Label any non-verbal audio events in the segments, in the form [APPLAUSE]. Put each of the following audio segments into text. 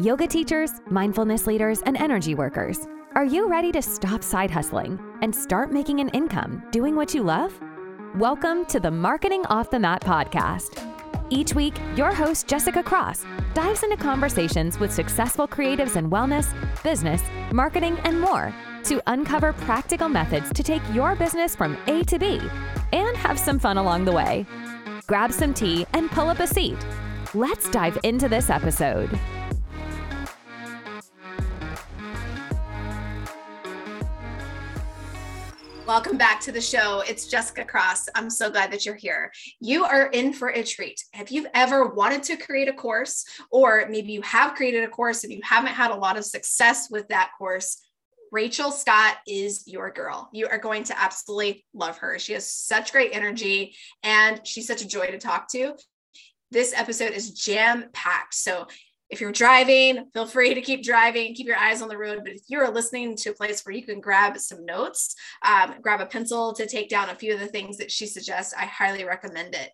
Yoga teachers, mindfulness leaders, and energy workers, are you ready to stop side hustling and start making an income doing what you love? Welcome to the Marketing Off the Mat podcast. Each week, your host, Jessica Cross, dives into conversations with successful creatives in wellness, business, marketing, and more to uncover practical methods to take your business from A to B and have some fun along the way. Grab some tea and pull up a seat. Let's dive into this episode. Welcome back to the show. It's Jessica Cross. I'm so glad that you're here. You are in for a treat. If you've ever wanted to create a course, or maybe you have created a course and you haven't had a lot of success with that course, Rachel Scott is your girl. You are going to absolutely love her. She has such great energy and she's such a joy to talk to. This episode is jam packed. So if you're driving, feel free to keep driving, keep your eyes on the road. But if you're listening to a place where you can grab some notes, um, grab a pencil to take down a few of the things that she suggests, I highly recommend it.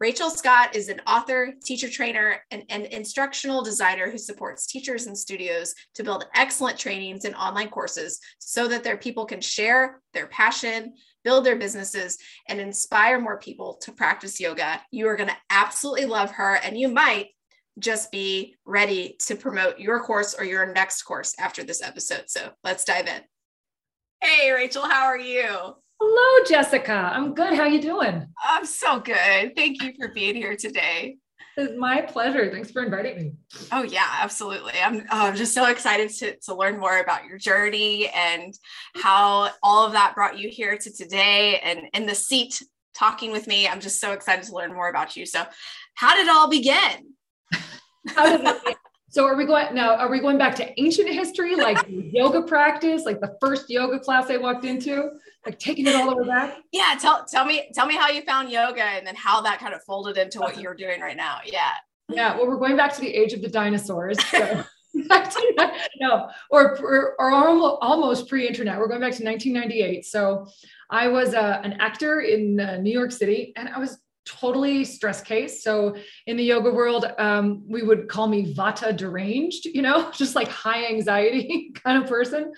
Rachel Scott is an author, teacher trainer, and, and, instructional designer who supports teachers and studios to build excellent trainings and online courses so that their people can share their passion, build their businesses, and inspire more people to practice yoga. You are going to absolutely love her, and you might just be ready to promote your course or your next course after this episode. So let's dive in. Hey, Rachel, how are you? Hello, Jessica. I'm good. How you doing? I'm so good. Thank you for being here today. It's my pleasure. Thanks for inviting me. Oh yeah, absolutely. I'm, oh, I'm just so excited to, to learn more about your journey and how all of that brought you here to today and in the seat talking with me. I'm just so excited to learn more about you. So how did it all begin? So are we going now? Are we going back to ancient history, like [LAUGHS] yoga practice, like the first yoga class I walked into, like taking it all over back? Yeah, tell tell me tell me how you found yoga and then how that kind of folded into what you're doing right now. Yeah. Yeah. Well, we're going back to the age of the dinosaurs. So. [LAUGHS] no, or, or, or almost pre-internet. We're going back to 1998. So I was uh, an actor in uh, New York City, and I was totally stress case. So in the yoga world, um, we would call me Vata deranged, you know, [LAUGHS] just like high anxiety [LAUGHS] kind of person.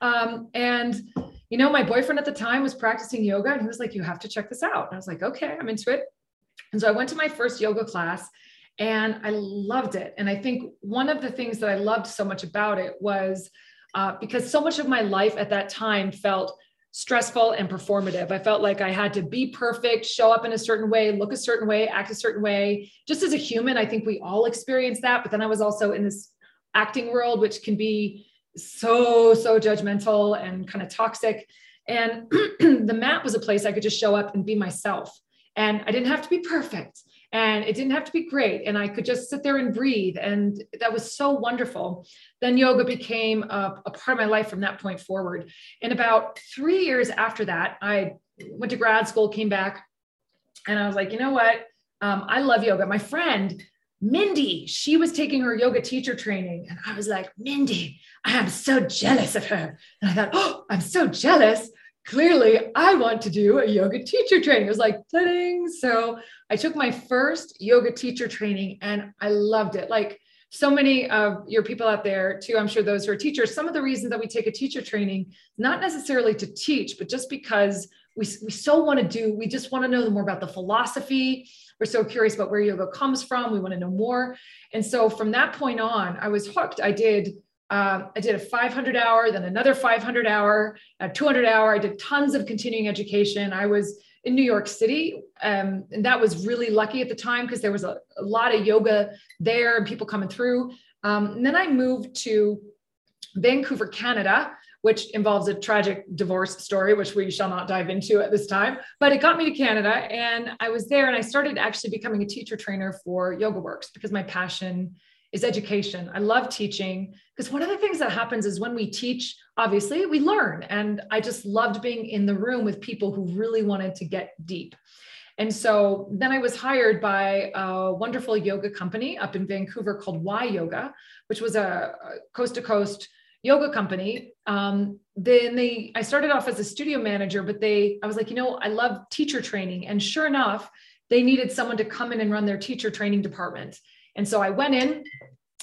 Um, and, you know, my boyfriend at the time was practicing yoga and he was like, you have to check this out. And I was like, okay, I'm into it. And so I went to my first yoga class and I loved it. And I think one of the things that I loved so much about it was uh, because so much of my life at that time felt stressful and performative. I felt like I had to be perfect, show up in a certain way, look a certain way, act a certain way. Just as a human, I think we all experience that. But then I was also in this acting world, which can be so, so judgmental and kind of toxic. And [CLEARS THROAT] the mat was a place I could just show up and be myself. And I didn't have to be perfect and it didn't have to be great and i could just sit there and breathe and that was so wonderful. Then yoga became a, a, part of my life from that point forward. And about three years after that i went to grad school came back and i was like you know what? Um, i love yoga. My friend mindy she was taking her yoga teacher training and i was like mindy i am so jealous of her. And i thought oh i'm so jealous clearly I want to do a yoga teacher training. It was like, ding. So I took my first yoga teacher training and I loved it. Like so many of your people out there, too, I'm sure those who are teachers, some of the reasons that we take a teacher training, not necessarily to teach, but just because we, we so want to do, we just want to know more about the philosophy. We're so curious about where yoga comes from. We want to know more. And so from that point on, I was hooked. I did um, I did a 500 hour, then another 500 hour, a 200 hour. I did tons of continuing education. I was in New York City, um, and that was really lucky at the time because there was a, a, lot of yoga there and people coming through. Um, and then I moved to Vancouver, Canada, which involves a tragic divorce story, which we shall not dive into at this time. But it got me to Canada, and I was there, and I started actually becoming a teacher trainer for Yoga Works because my passion is education. I love teaching because one of the things that happens is when we teach, obviously, we learn. And I just loved being in the room with people who really wanted to get deep. And so then I was hired by a wonderful yoga company up in Vancouver called Y Yoga, which was a coast to coast yoga company. Um, then they, I started off as a studio manager, but they, I was like, you know, I love teacher training. And sure enough, they needed someone to come in and run their teacher training department. And so I went in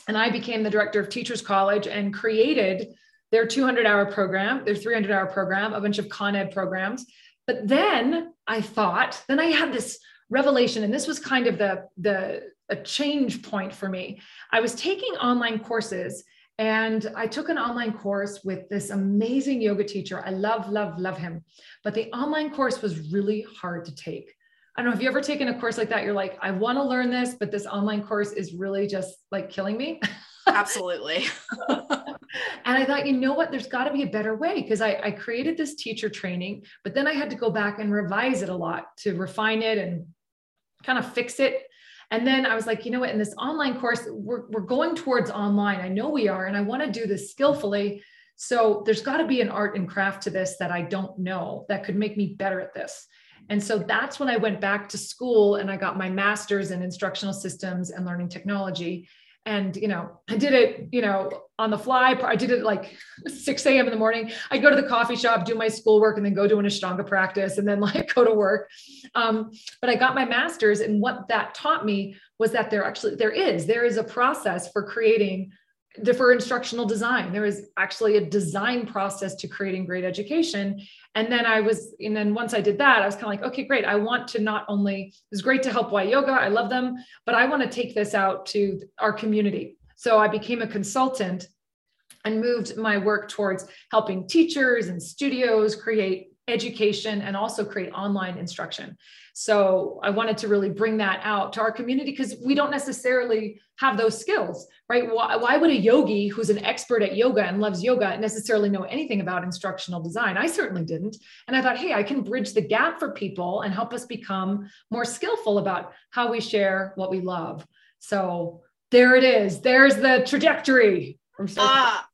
and I became the director of Teachers College and created their 200 hour program, their 300 hour program, a bunch of Con Ed programs. But then I thought, then I had this revelation, and this was kind of the, the a change point for me. I was taking online courses and I took an online course with this amazing yoga teacher. I love, love, love him. But the online course was really hard to take. I don't know if you ever taken a course like that. You're like, I want to learn this, but this online course is really just like killing me. [LAUGHS] Absolutely. and I thought, you know what? There's got to be a better way because I, I created this teacher training, but then I had to go back and revise it a lot to refine it and kind of fix it. And then I was like, you know what? In this online course, we're, we're going towards online. I know we are, and I want to do this skillfully. So there's got to be an art and craft to this that I don't know that could make me better at this. And so that's when I went back to school and I got my master's in instructional systems and learning technology. And, you know, I did it, you know, on the fly. I did it like 6 a.m. in the morning. I'd go to the coffee shop, do my schoolwork, and then go to an Ashtanga practice and then [LAUGHS] like go to work. Um, but I got my master's. And what that taught me was that there actually, there is, there is a process for creating for instructional design. There was actually a design process to creating great education. And then I was, and then once I did that, I was kind of like, okay, great. I want to not only, it's great to help Y Yoga, I love them, but I want to take this out to our community. So I became a consultant and moved my work towards helping teachers and studios create education and also create online instruction. So I wanted to really bring that out to our community because we don't necessarily have those skills, right? Why, why, would a yogi who's an expert at yoga and loves yoga necessarily know anything about instructional design? I certainly didn't. And I thought, hey, I can bridge the gap for people and help us become more skillful about how we share what we love. So there it is. There's the trajectory. Ah,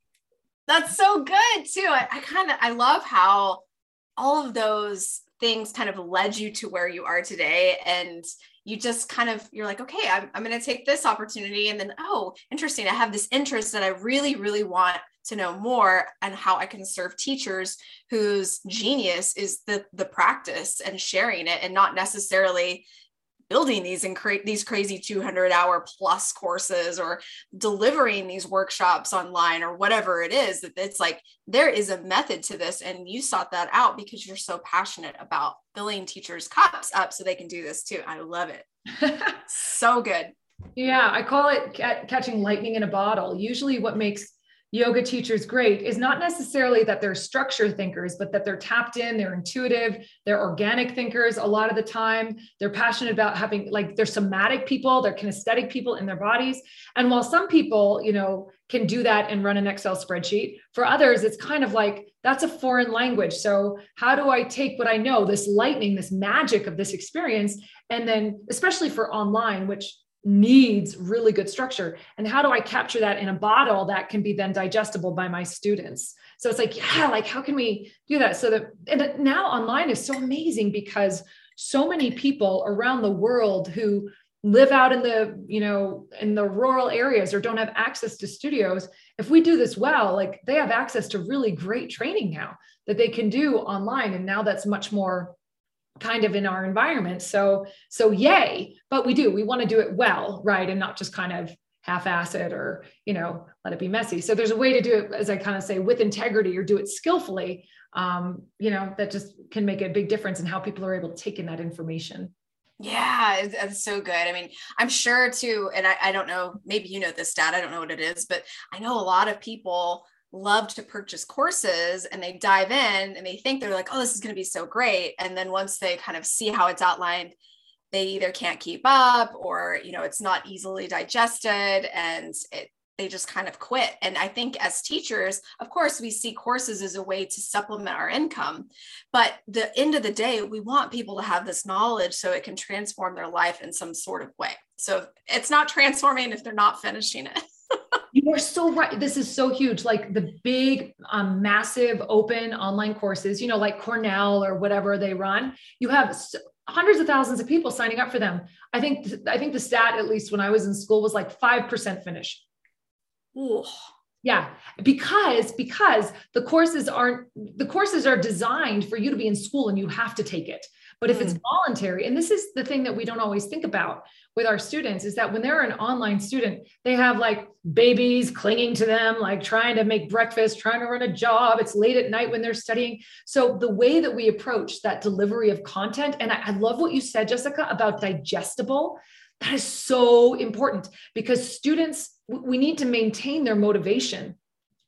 that's so good too. I, I kind of I love how all of those things kind of led you to where you are today. And you just kind of you're like okay i'm, I'm going to take this opportunity. And then oh interesting i have this interest that i really really want to know more and how i can serve teachers whose genius is the the practice and sharing it and not necessarily building these and create these crazy 200 hour plus courses or delivering these workshops online or whatever it is that it's like there is a method to this and you sought that out because you're so passionate about filling teachers cups up so they can do this too. I love it. [LAUGHS] So good. Yeah i call it catching lightning in a bottle. Usually what makes yoga teachers great is not necessarily that they're structure thinkers, but that they're tapped in, they're intuitive, they're organic thinkers a lot of the time. They're passionate about having, like, they're somatic people, they're kinesthetic people in their bodies. And while some people, you know, can do that and run an Excel spreadsheet, for others, it's kind of like that's a foreign language. So, how do I take what I know, this lightning, this magic of this experience, and then, especially for online, which needs really good structure. And how do i capture that in a bottle that can be then digestible by my students? So it's like yeah like how can we do that? So that and now online is so amazing because so many people around the world who live out in the you know in the rural areas or don't have access to studios if we do this well like they have access to really great training now that they can do online. And now that's much more kind of in our environment. So, so yay, but we do, we want to do it well, right? And not just kind of half-ass it or, you know, let it be messy. So there's a way to do it, as I kind of say, with integrity or do it skillfully, um, you know, that just can make a big difference in how people are able to take in that information. Yeah, that's so good. I mean, I'm sure too, and I, I don't know, maybe you know this stat, I don't know what it is, but I know a lot of people love to purchase courses and they dive in and they think they're like, oh, this is going to be so great. And then once they kind of see how it's outlined, they either can't keep up or, you know, it's not easily digested and it, they just kind of quit. And I think as teachers, of course, we see courses as a way to supplement our income. But the end of the day, we want people to have this knowledge so it can transform their life in some sort of way. So it's not transforming if they're not finishing it. You are so right. This is so huge. Like the big, um, massive open online courses, you know, like Cornell or whatever they run, you have hundreds of thousands of people signing up for them. I think, I think the stat, at least when I was in school, was like 5% finish. Ooh. Yeah, because because the courses aren't the courses are designed for you to be in school and you have to take it. But if it's mm. voluntary, and this is the thing that we don't always think about with our students, is that when they're an online student, they have like babies clinging to them, like trying to make breakfast, trying to run a job. It's late at night when they're studying. So the way that we approach that delivery of content, and I, I love what you said, Jessica, about digestible. That is so important because students, we need to maintain their motivation.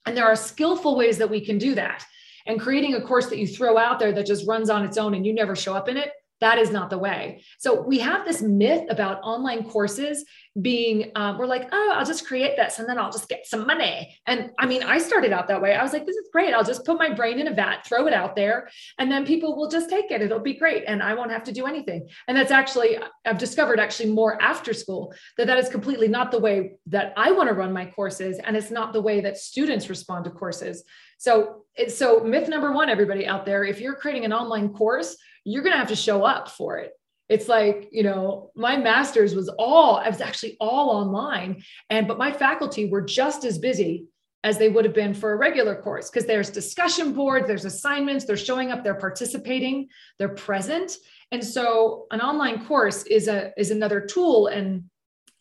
And there are skillful ways that we can do that. And creating a course that you throw out there that just runs on its own and you never show up in it, that is not the way. So we have this myth about online courses being, um, we're like, oh, I'll just create this and then I'll just get some money. And I mean, I started out that way. I was like, this is great. I'll just put my brain in a vat, throw it out there, and then people will just take it. It'll be great. And I won't have to do anything. And that's actually, I've discovered actually more after school that that is completely not the way that I want to run my courses. And it's not the way that students respond to courses. So so myth number one, everybody out there, if you're creating an online course, you're going to have to show up for it. It's like, you know, my master's was all, I was actually all online. And, but my faculty were just as busy as they would have been for a regular course because there's discussion boards, there's assignments, they're showing up, they're participating, they're present. And so an online course is a is another tool and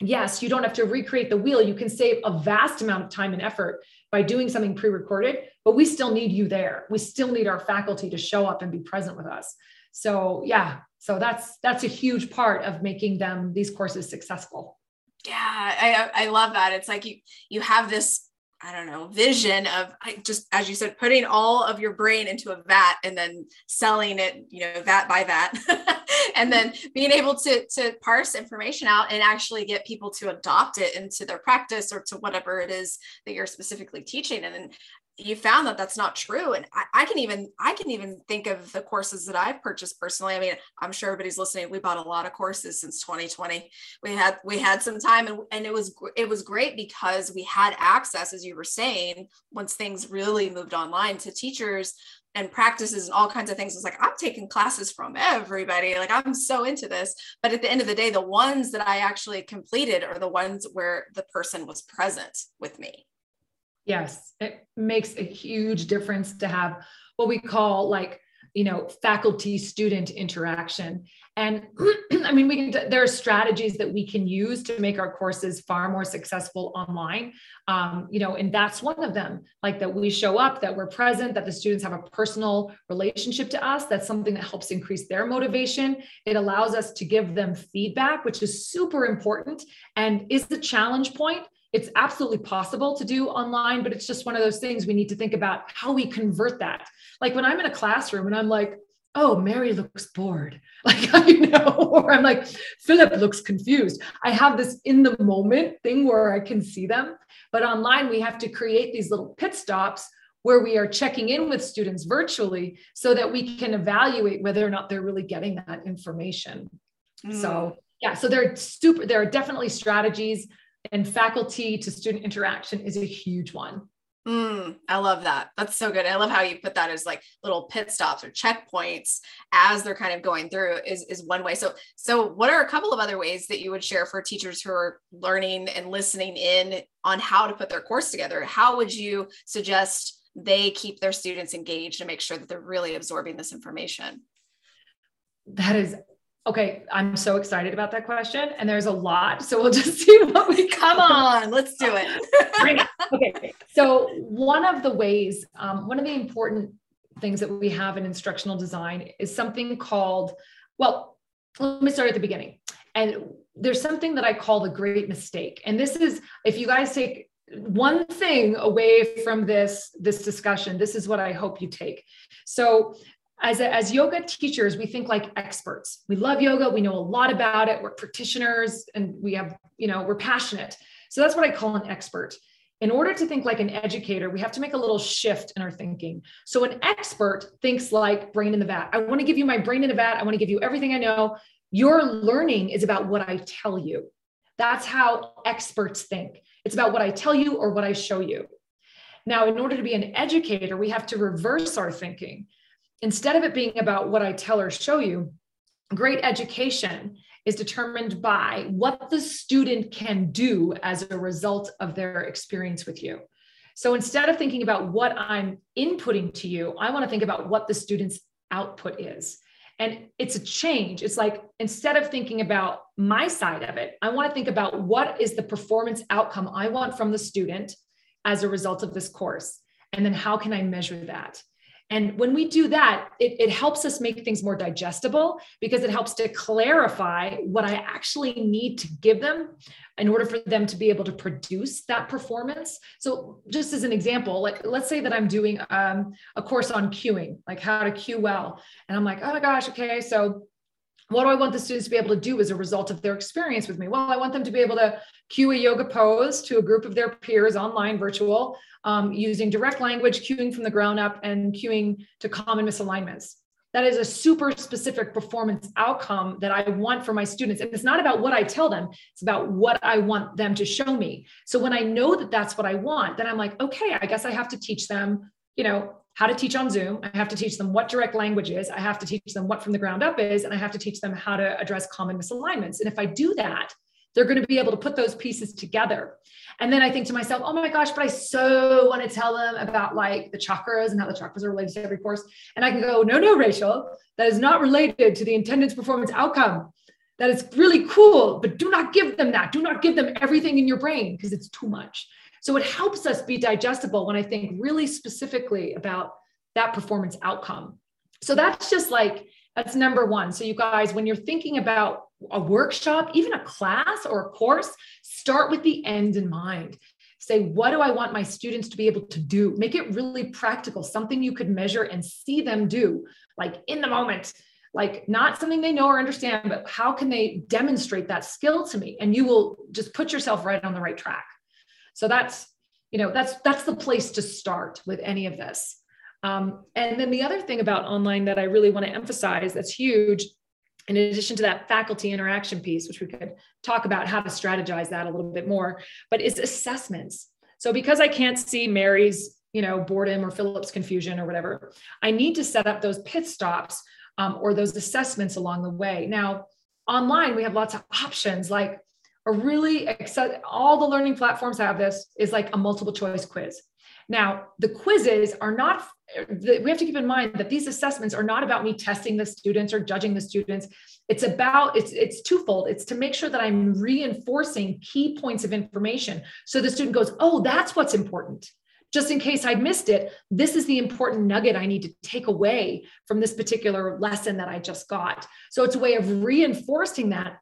yes, you don't have to recreate the wheel. You can save a vast amount of time and effort by doing something pre-recorded, but we still need you there. We still need our faculty to show up and be present with us. So yeah, so that's that's a huge part of making them these courses successful. Yeah, I I love that. It's like you you have this I don't know, vision of just, as you said, putting all of your brain into a vat and then selling it, you know, vat by vat, [LAUGHS] and then being able to, to parse information out and actually get people to adopt it into their practice or to whatever it is that you're specifically teaching. And then you found that that's not true and I, I, can even i can even think of the courses that i've purchased personally i mean i'm sure everybody's listening we bought a lot of courses since 2020 we had we had some time and, and it was it was great because we had access as you were saying once things really moved online to teachers and practices and all kinds of things. It's like I'm taking classes from everybody. Like I'm so into this. But at the end of the day, the ones that I actually completed are the ones where the person was present with me. Yes, it makes a huge difference to have what we call like, you know, faculty student interaction. And [CLEARS THROAT] I mean, we can, there are strategies that we can use to make our courses far more successful online. Um, you know, and that's one of them, like that we show up, that we're present, that the students have a personal relationship to us. That's something that helps increase their motivation. It allows us to give them feedback, which is super important and is the challenge point it's absolutely possible to do online, but it's just one of those things we need to think about how we convert that. Like when I'm in a classroom and I'm like, oh, Mary looks bored. [LAUGHS] Like, you know, or I'm like, Philip looks confused. I have this in the moment thing where I can see them. But online, we have to create these little pit stops where we are checking in with students virtually so that we can evaluate whether or not they're really getting that information. Mm. So, yeah, so there are super, there are definitely strategies and faculty to student interaction is a huge one. Mm, I love that. That's so good. I love how you put that as like little pit stops or checkpoints as they're kind of going through is, is one way. So, so what are a couple of other ways that you would share for teachers who are learning and listening in on how to put their course together? How would you suggest they keep their students engaged and make sure that they're really absorbing this information? That is Okay, I'm so excited about that question, and there's a lot. So we'll [LAUGHS] just see what we come on. Let's do it. okay, so one of the ways, um, one of the important things that we have in instructional design is something called. Well, let me start at the beginning. And there's something that I call the great mistake, and this is if you guys take one thing away from this this discussion this is what i hope you take so as, a, as yoga teachers, we think like experts. We love yoga. We know a lot about it. We're practitioners and we have, you know, we're passionate. So that's what I call an expert. In order to think like an educator, we have to make a little shift in our thinking. So an expert thinks like brain in the vat. I want to give you my brain in the vat. I want to give you everything I know. Your learning is about what I tell you. That's how experts think. It's about what I tell you or what I show you. Now, in order to be an educator, we have to reverse our thinking instead of it being about what I tell or show you, great education is determined by what the student can do as a result of their experience with you. So instead of thinking about what I'm inputting to you, I want to think about what the student's output is. And it's a change. It's like instead of thinking about my side of it, I want to think about what is the performance outcome I want from the student as a result of this course. And then how can I measure that? And when we do that, it, it, helps us make things more digestible because it helps to clarify what I actually need to give them in order for them to be able to produce that performance. So, just as an example, like let's say that I'm doing um, a course on cueing, like how to cue well. And I'm like, oh my gosh, okay, so what do I want the students to be able to do as a result of their experience with me? Well, I want them to be able to cue a yoga pose to a group of their peers online, virtual um, using direct language, cueing from the ground up, and cueing to common misalignments. That is a super specific performance outcome that I want for my students. And it's not about what I tell them, it's about what I want them to show me. So when I know that that's what I want, then I'm like, okay, I guess I have to teach them, you know, how to teach on Zoom. I have to teach them what direct language is. I have to teach them what from the ground up is. And I have to teach them how to address common misalignments. And if I do that, they're going to be able to put those pieces together. And then I think to myself, oh my gosh, but I so want to tell them about like the chakras and how the chakras are related to every course. And I can go, no, no, Rachel, that is not related to the attendance performance outcome. That is really cool, but do not give them that. Do not give them everything in your brain because it's too much. So it helps us be digestible when I think really specifically about that performance outcome. So that's just like, that's number one. So, you guys, when you're thinking about a workshop, even a class or a course, start with the end in mind. Say, what do I want my students to be able to do? Make it really practical, something you could measure and see them do, like in the moment, like not something they know or understand, but how can they demonstrate that skill to me? And you will just put yourself right on the right track. So that's, you know, that's that's the place to start with any of this. Um, and then the other thing about online that I really want to emphasize that's huge in addition to that faculty interaction piece, which we could talk about how to strategize that a little bit more, but is assessments. So because I can't see Mary's, you know, boredom or Philip's confusion or whatever, I need to set up those pit stops um, or those assessments along the way. Now, online, we have lots of options like a really, all the learning platforms have this is like a multiple choice quiz. Now, the quizzes are not, we have to keep in mind that these assessments are not about me testing the students or judging the students. It's about, it's, it's twofold. It's to make sure that I'm reinforcing key points of information. So the student goes, oh, that's what's important. Just in case I missed it, this is the important nugget I need to take away from this particular lesson that I just got. So it's a way of reinforcing that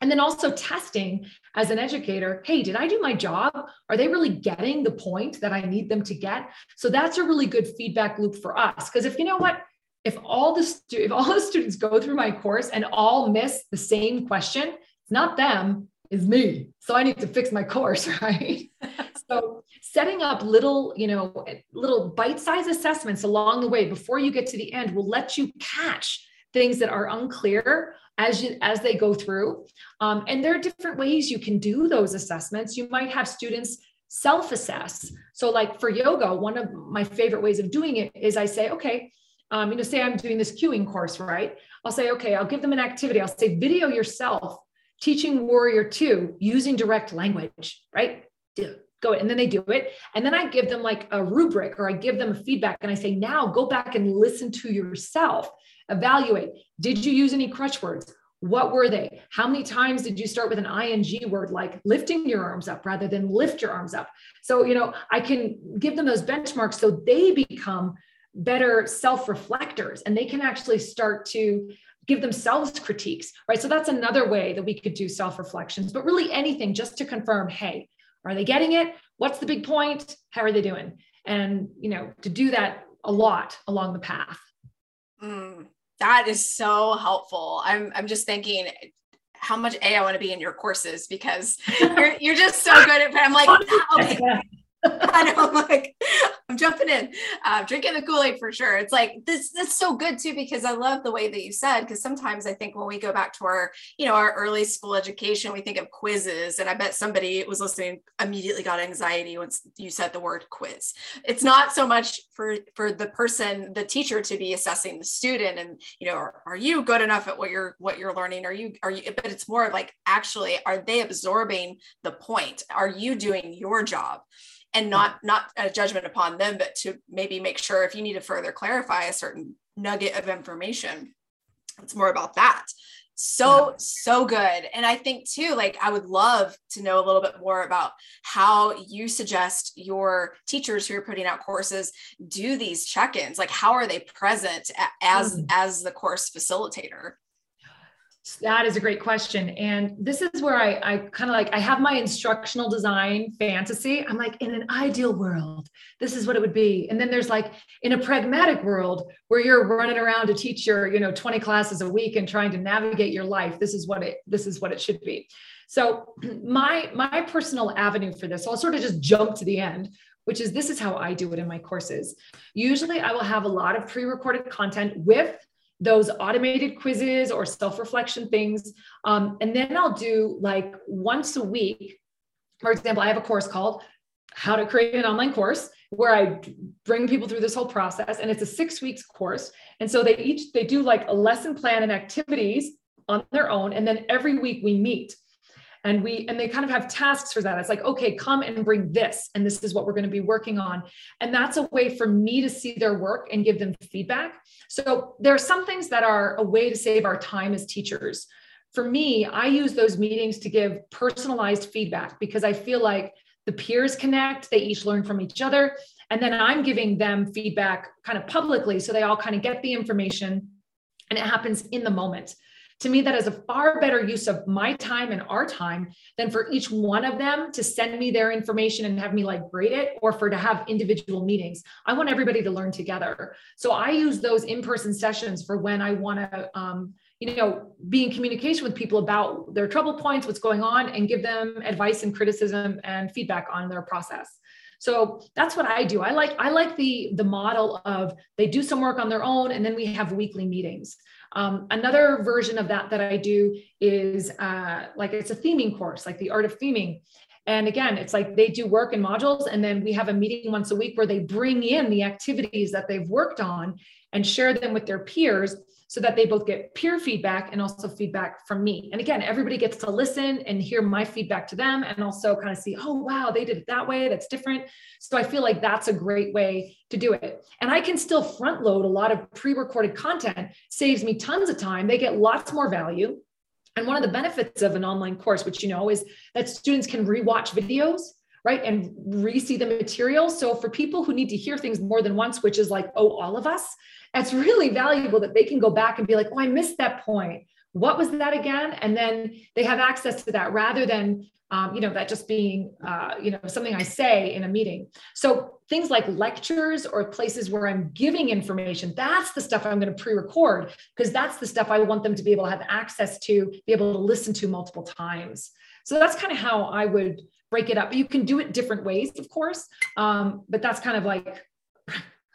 and then also testing as an educator hey did i do my job? Are they really getting the point that i need them to get? So that's a really good feedback loop for us. Because if you know what? If all the stu- if all [LAUGHS] the students go through my course and all miss the same question it's not them it's me. So i need to fix my course [LAUGHS] right? So setting up little you know little bite-sized assessments along the way before you get to the end will let you catch things that are unclear as you as they go through. Um, and there are different ways you can do those assessments. You might have students self-assess. So like for yoga one of my favorite ways of doing it is i say okay um, you know say i'm doing this cueing course right? I'll say okay i'll give them an activity i'll say video yourself teaching warrior two using direct language right go and then they do it. And then i give them like a rubric or i give them a feedback and i say now go back and listen to yourself. Evaluate. Did you use any crutch words? What were they? How many times did you start with an ing word like lifting your arms up rather than lift your arms up? So you know i can give them those benchmarks so they become better self-reflectors and they can actually start to give themselves critiques right? So that's another way that we could do self-reflections but really anything just to confirm hey are they getting it what's the big point how are they doing and you know to do that a lot along the path mm. That is so helpful. I'm I'm just thinking how much A I want to be in your courses because [LAUGHS] you're you're just so good at I'm like, [LAUGHS] okay, [LAUGHS] I know, like I'm jumping in, uh, drinking the Kool Aid for sure. It's like this. That's so good too because I love the way that you said. Because sometimes I think when we go back to our, you know, our early school education, we think of quizzes, and I bet somebody was listening immediately got anxiety once you said the word quiz. It's not so much for for the person, the teacher, to be assessing the student, and you know, are, are you good enough at what you're what you're learning? Are you are you? But it's more like actually, are they absorbing the point? Are you doing your job? And not not a judgment upon them but to maybe make sure if you need to further clarify a certain nugget of information it's more about that. So yeah. so good. And i think too like i would love to know a little bit more about how you suggest your teachers who are putting out courses do these check-ins. Like how are they present as mm. as the course facilitator that is a great question. And this is where I, I kind of like, I have my instructional design fantasy. I'm like, in an ideal world, this is what it would be. And then there's like, in a pragmatic world where you're running around to teach your, you know, 20 classes a week and trying to navigate your life, this is what it, this is what it should be. So [CLEARS THROAT] my, my personal avenue for this, I'll sort of just jump to the end, which is this is how I do it in my courses. Usually I will have a lot of pre-recorded content with those automated quizzes or self reflection things. Um, and then I'll do like once a week. For example, I have a course called How to Create an Online Course where I bring people through this whole process and it's a 6 weeks course. And so they each they do like a lesson plan and activities on their own and then every week we meet and we and they kind of have tasks for that. It's like okay come and bring this and this is what we're going to be working on. And that's a way for me to see their work and give them feedback. So there are some things that are a way to save our time as teachers. For me i use those meetings to give personalized feedback because i feel like the peers connect they each learn from each other and then i'm giving them feedback kind of publicly so they all kind of get the information and it happens in the moment to me, that is a far better use of my time and our time than for each one of them to send me their information and have me like grade it or for to have individual meetings. I want everybody to learn together. So I use those in person sessions for when I want to, um, you know, be in communication with people about their trouble points, what's going on, and give them advice and criticism and feedback on their process. So that's what I do. I like I like the the model of they do some work on their own and then we have weekly meetings. Um, another version of that that I do is uh, like it's a theming course, like the art of theming. And again, it's like they do work in modules, and then we have a meeting once a week where they bring in the activities that they've worked on and share them with their peers so that they both get peer feedback and also feedback from me. And again, everybody gets to listen and hear my feedback to them and also kind of see, oh, wow, they did it that way. That's different. So I feel like that's a great way to do it. And I can still front load a lot of pre recorded content, saves me tons of time. They get lots more value. And one of the benefits of an online course, which you know, is that students can rewatch videos right and re-see the material so for people who need to hear things more than once which is like oh all of us it's really valuable that they can go back and be like, oh, I missed that point. What was that again? And then they have access to that rather than um, you know that just being uh, you know something i say in a meeting so things like lectures or places where i'm giving information that's the stuff i'm going to pre-record because that's the stuff i want them to be able to have access to be able to listen to multiple times so that's kind of how i would break it up you can do it different ways of course um, but that's kind of like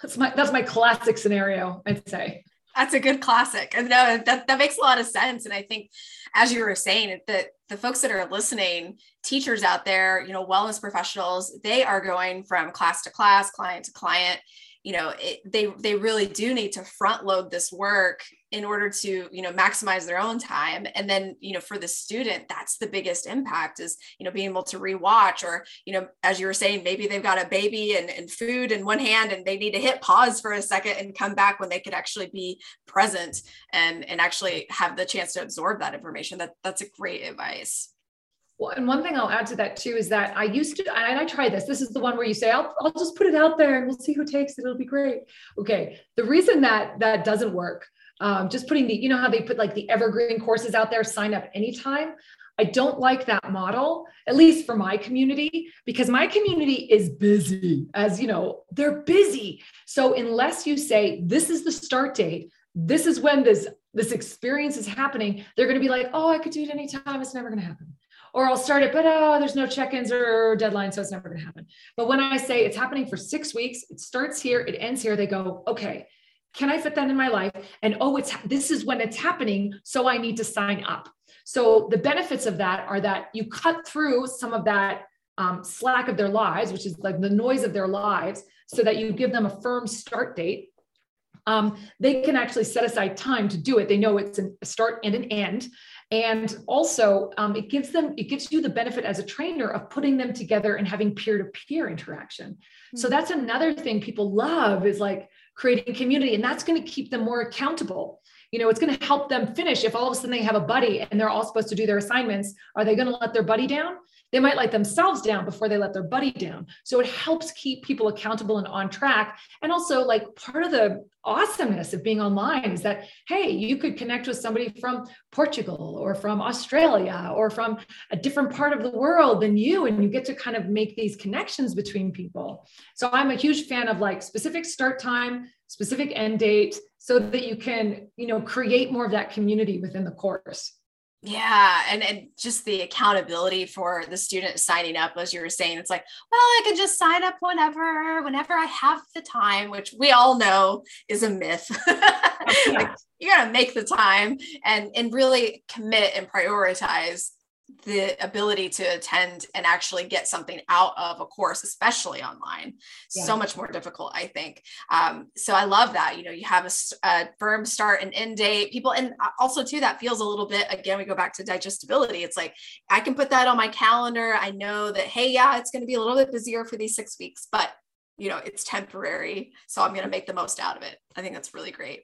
that's my that's my classic scenario, I'd say. That's a good classic. And no, that, that makes a lot of sense. And I think as you were saying, that the folks that are listening, teachers out there, you know, wellness professionals, they are going from class to class, client to client you know it, they they really do need to front load this work in order to you know maximize their own time. And then you know for the student that's the biggest impact is you know being able to rewatch or you know as you were saying maybe they've got a baby and, and food in one hand and they need to hit pause for a second and come back when they could actually be present and and actually have the chance to absorb that information. That that's a great advice well, and one thing I'll add to that too is that I used to, and I try this. This is the one where you say, I'll, I'll just put it out there and we'll see who takes it. It'll be great. Okay. The reason that that doesn't work, um, just putting the, you know how they put like the evergreen courses out there, sign up anytime. I don't like that model, at least for my community, because my community is busy, as you know, they're busy. So unless you say, this is the start date, this is when this this experience is happening, they're going to be like, oh, I could do it anytime. It's never going to happen or I'll start it, but oh, there's no check-ins or deadline, so it's never going to happen. But when I say it's happening for six weeks, it starts here, it ends here, they go, okay, can I fit that in my life? And oh, it's this is when it's happening, so I need to sign up. So the benefits of that are that you cut through some of that um, slack of their lives, which is like the noise of their lives, so that you give them a firm start date. Um, they can actually set aside time to do it. They know it's a start and an end. And also um, it gives them it gives you the benefit as a trainer of putting them together and having peer-to-peer interaction. Mm-hmm. so that's another thing people love is like creating community and that's going to keep them more accountable. You know it's going to help them finish if all of a sudden they have a buddy and they're all supposed to do their assignments. Are they going to let their buddy down they might let themselves down before they let their buddy down. So it helps keep people accountable and on track. And also, like part of the awesomeness of being online is that, hey, you could connect with somebody from Portugal or from Australia or from a different part of the world than you. And you get to kind of make these connections between people. So I'm a huge fan of like specific start time, specific end date, so that you can, you know, create more of that community within the course. Yeah, and, and just the accountability for the student signing up, as you were saying, it's like, well, I can just sign up whenever, whenever I have the time, which we all know is a myth. [LAUGHS] like, you got to make the time and and really commit and prioritize the ability to attend and actually get something out of a course, especially online, yeah. so much more difficult, I think. Um, so I love that. You know, you have a, a, firm start and end date. People, and also too, that feels a little bit. Again, we go back to digestibility. It's like I can put that on my calendar. I know that hey, yeah, it's going to be a little bit busier for these six weeks, but you know, it's temporary. So I'm going to make the most out of it. I think that's really great.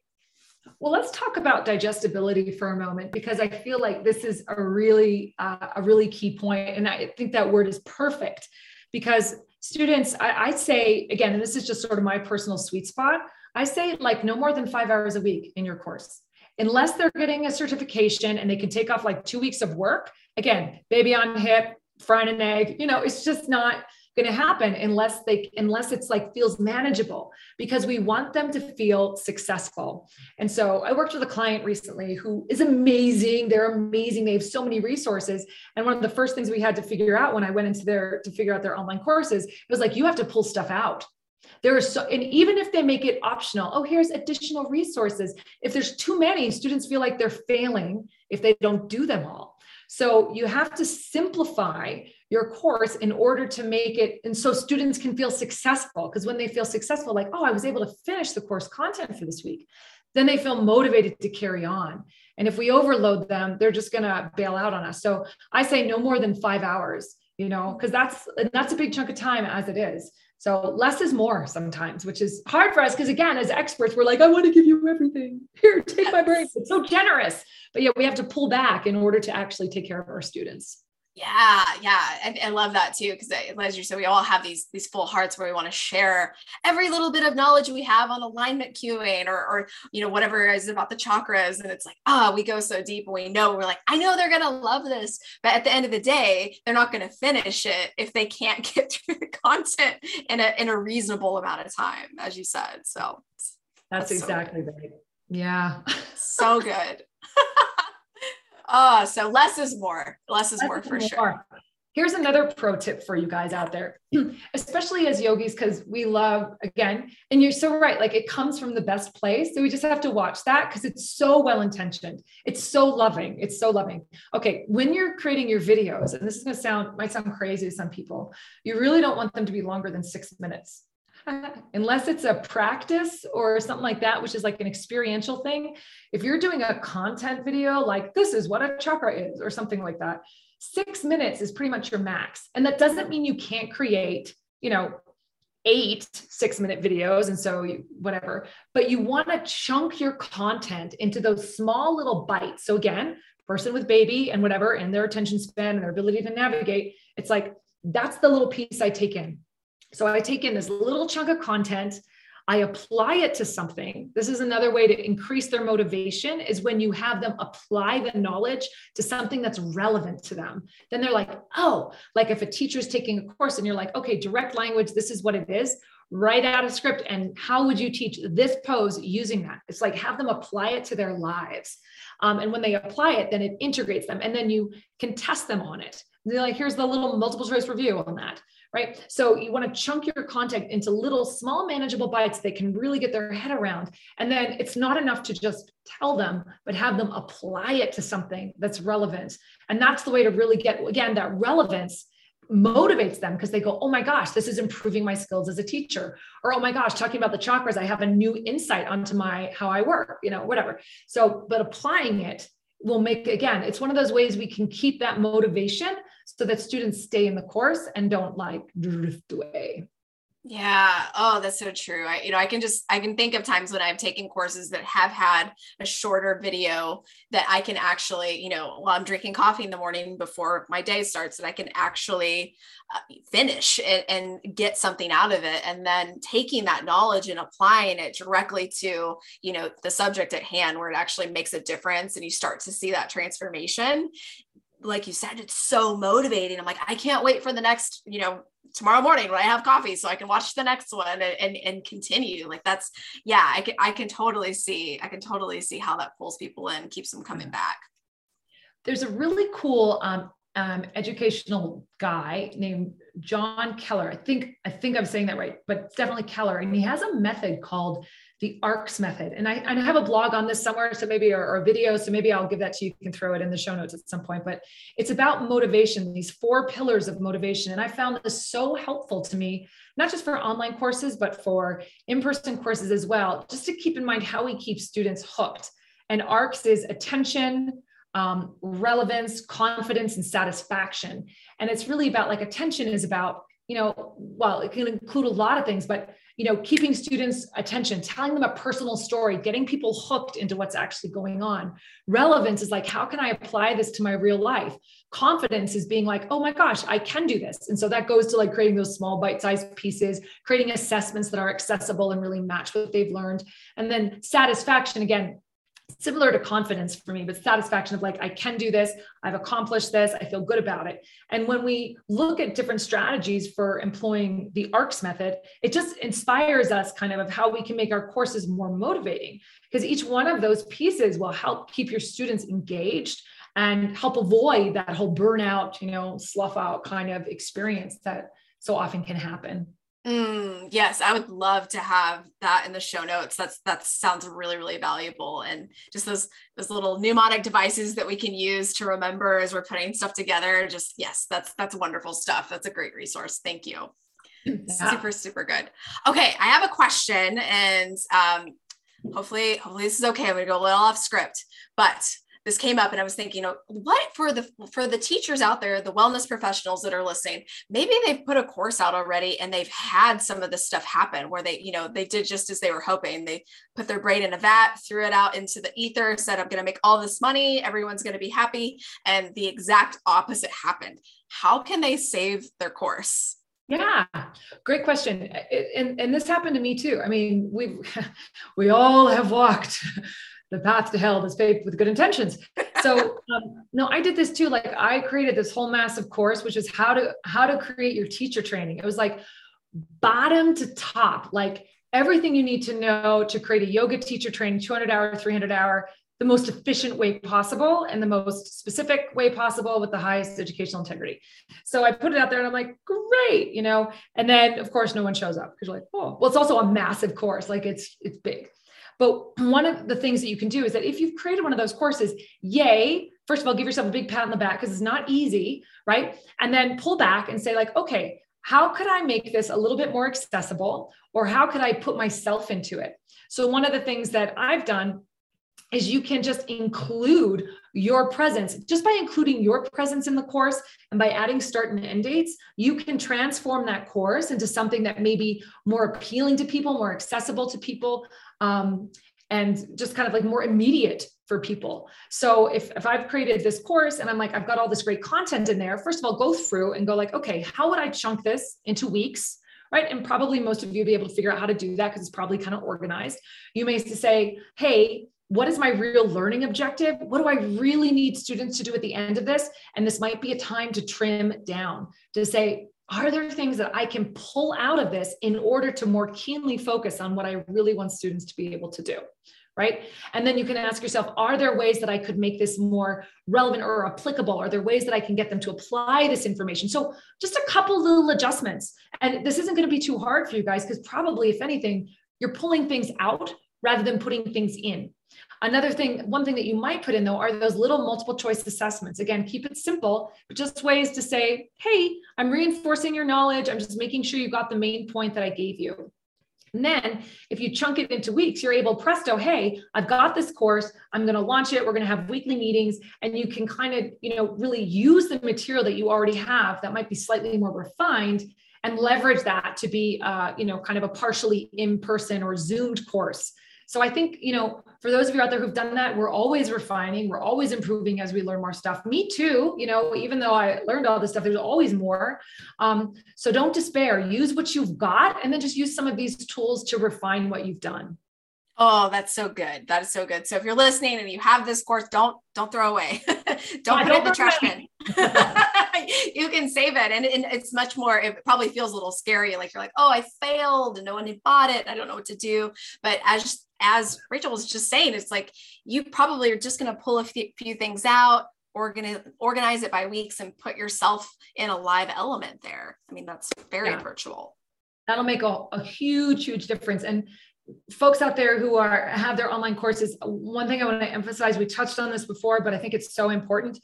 Well, let's talk about digestibility for a moment because I feel like this is a really uh, a really key point, and I think that word is perfect because students, I, I say again, and this is just sort of my personal sweet spot. I say like no more than five hours a week in your course, unless they're getting a certification and they can take off like two weeks of work. Again, baby on hip, frying an egg. You know, it's just not going to happen unless they unless it's like feels manageable because we want them to feel successful. And so i worked with a client recently who is amazing. They're amazing. They have so many resources. And one of the first things we had to figure out when i went into their to figure out their online courses it was like you have to pull stuff out. There are so and even if they make it optional oh here's additional resources. If there's too many students feel like they're failing if they don't do them all. So you have to simplify your course in order to make it and so students can feel successful because when they feel successful like oh i was able to finish the course content for this week then they feel motivated to carry on. And if we overload them they're just going to bail out on us. So i say no more than 5 hours you know because that's that's a big chunk of time as it is. So less is more sometimes which is hard for us because again as experts we're like i want to give you everything. Here take my brain it's so generous. But yeah we have to pull back in order to actually take care of our students yeah, yeah, I, I love that too because as you said, we all have these these full hearts where we want to share every little bit of knowledge we have on alignment cueing or or you know whatever is about the chakras, and it's like ah, oh, we go so deep and we know we're like I know they're gonna love this, but at the end of the day, they're not gonna finish it if they can't [LAUGHS] get through the content in a in a reasonable amount of time, as you said. So that's, that's exactly so right. Yeah, [LAUGHS] so good. [LAUGHS] Oh, so less is more. Less is less more for more. sure. Here's another pro tip for you guys out there, [CLEARS THROAT] especially as yogis, because we love, again, and you're so right, like it comes from the best place. So we just have to watch that because it's so well intentioned. It's so loving. It's so loving. Okay, when you're creating your videos, and this is going to sound, might sound crazy to some people, you really don't want them to be longer than six minutes. [LAUGHS] unless it's a practice or something like that, which is like an experiential thing. If you're doing a content video, like this is what a chakra is, or something like that, six minutes is pretty much your max. And that doesn't mean you can't create, you know, eight six minute videos and so you, whatever but you want to chunk your content into those small little bites so again person with baby and whatever and their attention span and their ability to navigate it's like that's the little piece i take in so I take in this little chunk of content, I apply it to something. This is another way to increase their motivation is when you have them apply the knowledge to something that's relevant to them. Then they're like, oh, like if a teacher is taking a course and you're like, okay, direct language, this is what it is. Write out a script and how would you teach this pose using that? It's like have them apply it to their lives. Um, and when they apply it, then it integrates them and then you can test them on it. They're like, here's the little multiple choice review on that right? So you want to chunk your content into little small manageable bites they can really get their head around. And then it's not enough to just tell them, but have them apply it to something that's relevant. And that's the way to really get, again, that relevance motivates them because they go, oh my gosh, this is improving my skills as a teacher. Or, oh my gosh, talking about the chakras, I have a new insight onto my how I work, you know, whatever. So, but applying it will make again it's one of those ways we can keep that motivation so that students stay in the course and don't like drift away yeah. Oh, that's so true. I, you know, I can just, I can think of times when I've taken courses that have had a shorter video that I can actually, you know, while I'm drinking coffee in the morning before my day starts, that I can actually uh, finish and, and get something out of it. And then taking that knowledge and applying it directly to, you know, the subject at hand where it actually makes a difference and you start to see that transformation like you said, it's so motivating. I'm like, I can't wait for the next, you know, tomorrow morning when I have coffee so I can watch the next one and, and, and continue. Like that's, yeah, I can, I can totally see, I can totally see how that pulls people in, keeps them coming back. There's a really cool um, um, educational guy named John Keller. I think, I think I'm saying that right, but definitely Keller. And he has a method called the ARCS method. And I, I have a blog on this somewhere, so maybe, or, or, a video, so maybe I'll give that to you. You can throw it in the show notes at some point, but it's about motivation, these four pillars of motivation. And I found this so helpful to me, not just for online courses, but for in-person courses as well, just to keep in mind how we keep students hooked. And ARCS is attention, um, relevance, confidence, and satisfaction. And it's really about like attention is about, you know, well, it can include a lot of things, but you know keeping students attention telling them a personal story getting people hooked into what's actually going on. Relevance is like how can i apply this to my real life? Confidence is being like oh my gosh i can do this. And so that goes to like creating those small bite-sized pieces creating assessments that are accessible and really match what they've learned. And then satisfaction again similar to confidence for me, but satisfaction of like, I can do this, I've accomplished this, I feel good about it. And when we look at different strategies for employing the ARCS method, it just inspires us kind of of how we can make our courses more motivating because each one of those pieces will help keep your students engaged and help avoid that whole burnout, you know, slough out kind of experience that so often can happen. Mm, yes, I would love to have that in the show notes. That's that sounds really really valuable, and just those those little mnemonic devices that we can use to remember as we're putting stuff together. Just yes, that's that's wonderful stuff. That's a great resource. Thank you. [CLEARS THROAT] Yeah. Super super good. Okay, I have a question, and um, hopefully hopefully this is okay. I'm gonna go a little off script, but this came up and I was thinking, oh, what for the for the teachers out there, the wellness professionals that are listening, maybe they've put a course out already and they've had some of this stuff happen where they, you know, they did just as they were hoping. They put their brain in a vat, threw it out into the ether, said, I'm going to make all this money, everyone's going to be happy. And the exact opposite happened. How can they save their course? Yeah, great question. And, and this happened to me too. I mean, we [LAUGHS] we all have walked the path to hell is paved with good intentions. So [LAUGHS] um, no, I did this too. Like I created this whole massive course, which is how to how to create your teacher training. It was like bottom to top, like everything you need to know to create a yoga teacher training, 200 hour, 300 hour, the most efficient way possible and the most specific way possible with the highest educational integrity. So I put it out there and I'm like, great, you know. And then of course no one shows up because you're like, oh, well, it's also a massive course, like it's it's big. But one of the things that you can do is that if you've created one of those courses, yay, first of all, give yourself a big pat on the back because it's not easy, right? And then pull back and say, like, okay, how could I make this a little bit more accessible? Or how could I put myself into it? So, one of the things that I've done is you can just include your presence just by including your presence in the course and by adding start and end dates you can transform that course into something that may be more appealing to people more accessible to people um, and just kind of like more immediate for people so if, if i've created this course and i'm like i've got all this great content in there first of all go through and go like okay how would i chunk this into weeks right? And probably most of you will be able to figure out how to do that because it's probably kind of organized. You may say, hey, what is my real learning objective? What do I really need students to do at the end of this? And this might be a time to trim down to say, are there things that I can pull out of this in order to more keenly focus on what I really want students to be able to do? Right. And then you can ask yourself, are there ways that I could make this more relevant or applicable? Are there ways that I can get them to apply this information? So just a couple little adjustments. And this isn't going to be too hard for you guys because probably, if anything, you're pulling things out rather than putting things in. Another thing, one thing that you might put in though are those little multiple choice assessments. Again, keep it simple, but just ways to say, hey, I'm reinforcing your knowledge. I'm just making sure you got the main point that I gave you. And then if you chunk it into weeks, you're able, presto, hey, I've got this course. I'm going to launch it. We're going to have weekly meetings and you can kind of, you know, really use the material that you already have that might be slightly more refined and leverage that to be, uh, you know, kind of a partially in-person or zoomed course so I think, you know, for those of you out there who've done that, we're always refining, we're always improving as we learn more stuff. Me too, you know, even though I learned all this stuff, there's always more. Um, so don't despair, use what you've got and then just use some of these tools to refine what you've done. Oh, that's so good. That is so good. So if you're listening and you have this course, don't don't throw away. [LAUGHS] don't yeah, put don't it in the trash bin. [LAUGHS] you can save it. And, and, it's much more, it probably feels a little scary. Like you're like, oh, I failed and no one had bought it. I don't know what to do. But as as Rachel was just saying, it's like you probably are just going to pull a few, few things out, organize organize it by weeks, and put yourself in a live element there. I mean, that's very yeah. virtual. That'll make a, a huge, huge difference. And folks out there who are have their online courses one thing i want to emphasize we touched on this before but i think it's so important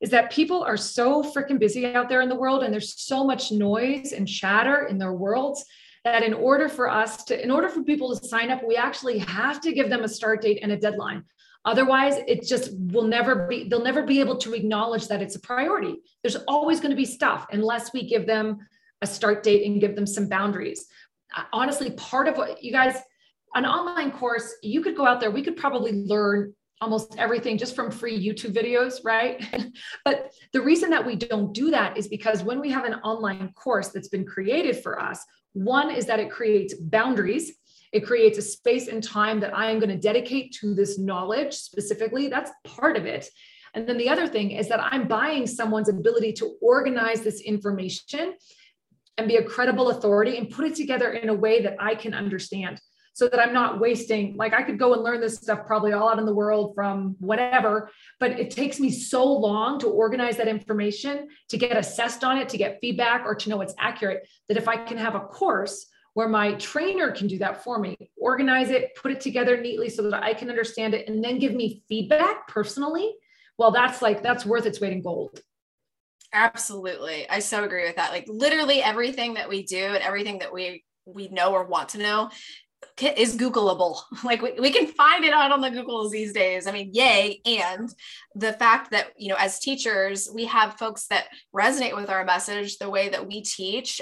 is that people are so freaking busy out there in the world and there's so much noise and chatter in their worlds that in order for us to, in order for people to sign up, we actually have to give them a start date and a deadline. Otherwise, it just will never be, they'll never be able to acknowledge that it's a priority. There's always going to be stuff unless we give them a start date and give them some boundaries. Honestly, part of what you guys, an online course, you could go out there, we could probably learn almost everything just from free YouTube videos, right? [LAUGHS] but the reason that we don't do that is because when we have an online course that's been created for us, one is that it creates boundaries. It creates a space and time that I am going to dedicate to this knowledge specifically. That's part of it. And then the other thing is that I'm buying someone's ability to organize this information and be a credible authority and put it together in a way that I can understand so that I'm not wasting, like I could go and learn this stuff probably all out in the world from whatever, but it takes me so long to organize that information, to get assessed on it, to get feedback, or to know it's accurate that if I can have a course where my trainer can do that for me, organize it, put it together neatly so that I can understand it, and then give me feedback personally, well, that's like, that's worth its weight in gold. Absolutely. I so agree with that. Like literally everything that we do and everything that we we know or want to know is Googleable. [LAUGHS] Like we, we can find it out on the Googles these days. I mean, yay. And the fact that, you know, as teachers, we have folks that resonate with our message, the way that we teach,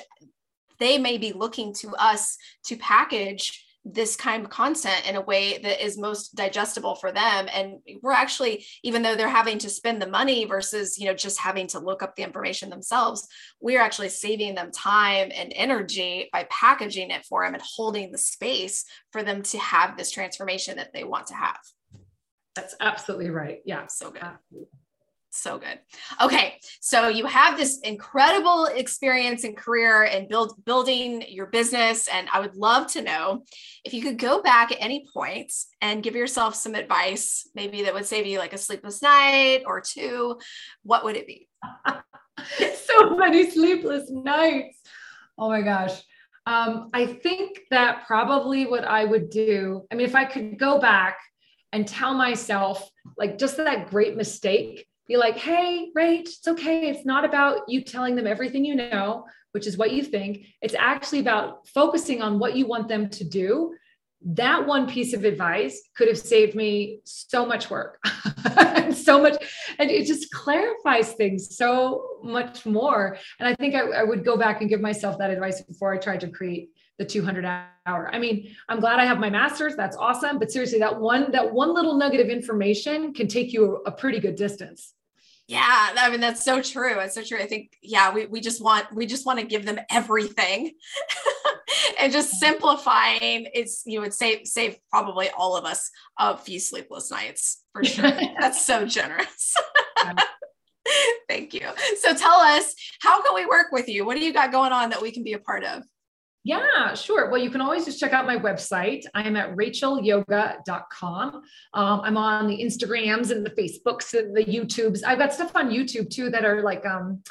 they may be looking to us to package this kind of content in a way that is most digestible for them. And we're actually even though they're having to spend the money versus you know just having to look up the information themselves we're actually saving them time and energy by packaging it for them and holding the space for them to have this transformation that they want to have. That's absolutely right. Yeah. So good. Absolutely so good. Okay, so you have this incredible experience and career and build building your business, and I would love to know if you could go back at any point and give yourself some advice, maybe that would save you like a sleepless night or two. What would it be? [LAUGHS] so many sleepless nights. Oh my gosh. Um, I think that probably what I would do. I mean, if I could go back and tell myself like just that great mistake be like, hey, Rach, it's okay. It's not about you telling them everything you know, which is what you think. It's actually about focusing on what you want them to do. That one piece of advice could have saved me so much work, [LAUGHS] so much, and it just clarifies things so much more. And I think I, I would go back and give myself that advice before I tried to create the 200 hour. I mean, I'm glad I have my master's. That's awesome. But seriously, that one that one little nugget of information can take you a pretty good distance. Yeah, I mean that's so true. It's so true. I think yeah, we we just want we just want to give them everything. [LAUGHS] and just simplifying it's you would save save probably all of us a few sleepless nights for sure. [LAUGHS] that's so generous. [LAUGHS] Thank you. So tell us, how can we work with you? What do you got going on that we can be a part of? Yeah, sure. Well, you can always just check out my website. I am at rachelyoga.com. Um, I'm on the Instagrams and the Facebooks and the YouTubes. I've got stuff on YouTube too that are like um,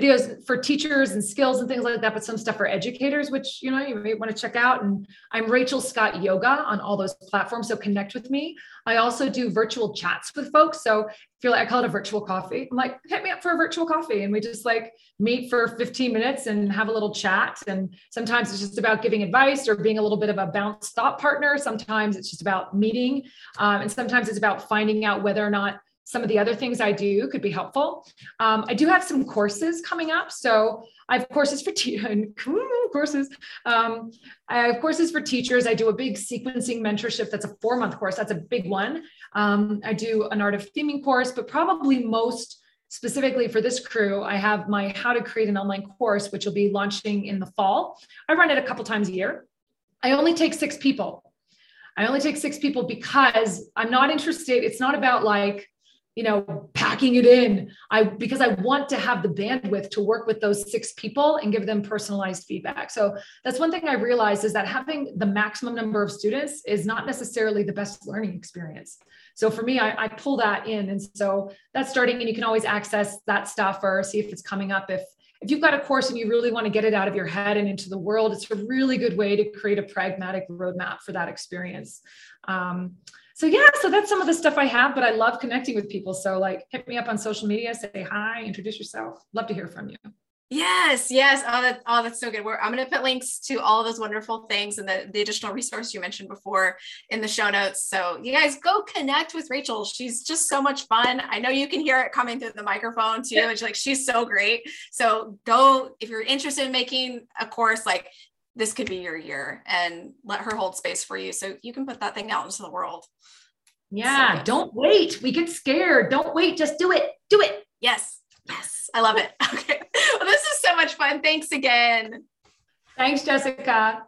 videos for teachers and skills and things like that, but some stuff for educators, which you know you may want to check out. And I'm Rachel Scott Yoga on all those platforms, so connect with me. I also do virtual chats with folks. So if you're like, I call it a virtual coffee. I'm like, hit me up for a virtual coffee, and we just like meet for 15 minutes and have a little chat. And sometimes it's just about giving advice or being a little bit of a bounce thought partner. Sometimes it's just about meeting, um, and sometimes it's about finding out whether or not some of the other things I do could be helpful. Um, I do have some courses coming up. So I have courses for te- [LAUGHS] [LAUGHS] courses. Um, I have courses for teachers. I do a big sequencing mentorship. That's a four month course. That's a big one. Um, I do an art of theming course, but probably most specifically for this crew, I have my how to create an online course, which will be launching in the fall. I run it a couple times a year. I only take six people. I only take six people because I'm not interested. It's not about like, you know packing it in. I because i want to have the bandwidth to work with those six people and give them personalized feedback. So that's one thing i realized is that having the maximum number of students is not necessarily the best learning experience. So for me i, I pull that in. And so that's starting and you can always access that stuff or see if it's coming up. If if you've got a course and you really want to get it out of your head and into the world it's a really good way to create a pragmatic roadmap for that experience. Um, so yeah, so that's some of the stuff I have, but I love connecting with people. So like hit me up on social media, say hi, introduce yourself. Love to hear from you. Yes, yes. Oh, that, oh, that's so good. We're, I'm going to put links to all of those wonderful things and the, the additional resource you mentioned before in the show notes. So you guys go connect with Rachel. She's just so much fun. I know you can hear it coming through the microphone too. Yeah. like she's so great. So go if you're interested in making a course, like this could be your year and let her hold space for you so you can put that thing out into the world. Yeah, so, don't wait. We get scared. Don't wait. Just do it. Do it. Yes. Yes. I love it. [LAUGHS] Okay. Well, this is so much fun. Thanks again. Thanks, Jessica.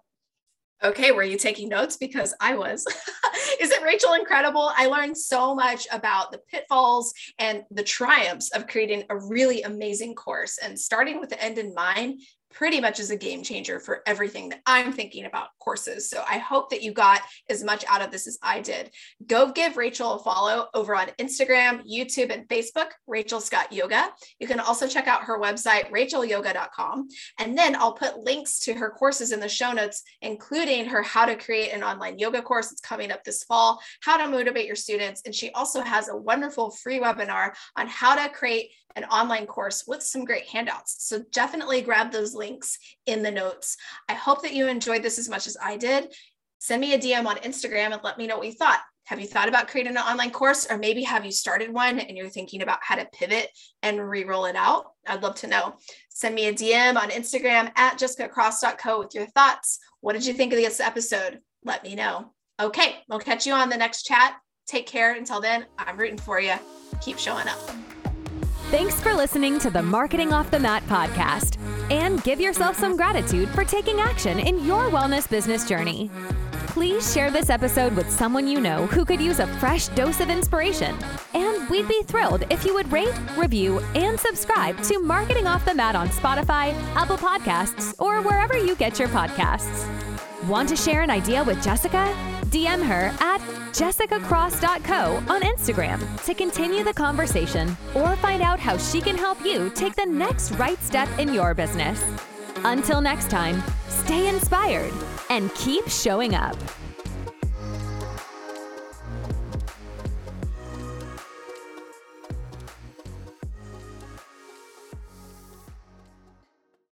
Okay, were you taking notes? Because I was. [LAUGHS] Isn't Rachel incredible? I learned so much about the pitfalls and the triumphs of creating a really amazing course. And starting with the end in mind pretty much is a game changer for everything that I'm thinking about courses. So I hope that you got as much out of this as I did. Go give Rachel a follow over on Instagram, YouTube, and Facebook, Rachel Scott Yoga. You can also check out her website, rachelyoga.com. And then I'll put links to her courses in the show notes, including her how to create an online yoga course that's coming up this fall, how to motivate your students. And she also has a wonderful free webinar on how to create an online course with some great handouts. So definitely grab those links in the notes. I hope that you enjoyed this as much as I did. Send me a DM on Instagram and let me know what you thought. Have you thought about creating an online course, or maybe have you started one and you're thinking about how to pivot and re roll it out? I'd love to know. Send me a DM on Instagram at jessicacross.co with your thoughts. What did you think of this episode? Let me know. Okay, we'll catch you on the next chat. Take care. Until then, I'm rooting for you. Keep showing up. Thanks for listening to the Marketing Off the Mat podcast. And give yourself some gratitude for taking action in your wellness business journey. Please share this episode with someone you know who could use a fresh dose of inspiration. And we'd be thrilled if you would rate, review, and subscribe to Marketing Off the Mat on Spotify, Apple Podcasts, or wherever you get your podcasts. Want to share an idea with Jessica? DM her at jessicacross.co on Instagram to continue the conversation or find out how she can help you take the next right step in your business. Until next time, stay inspired and keep showing up.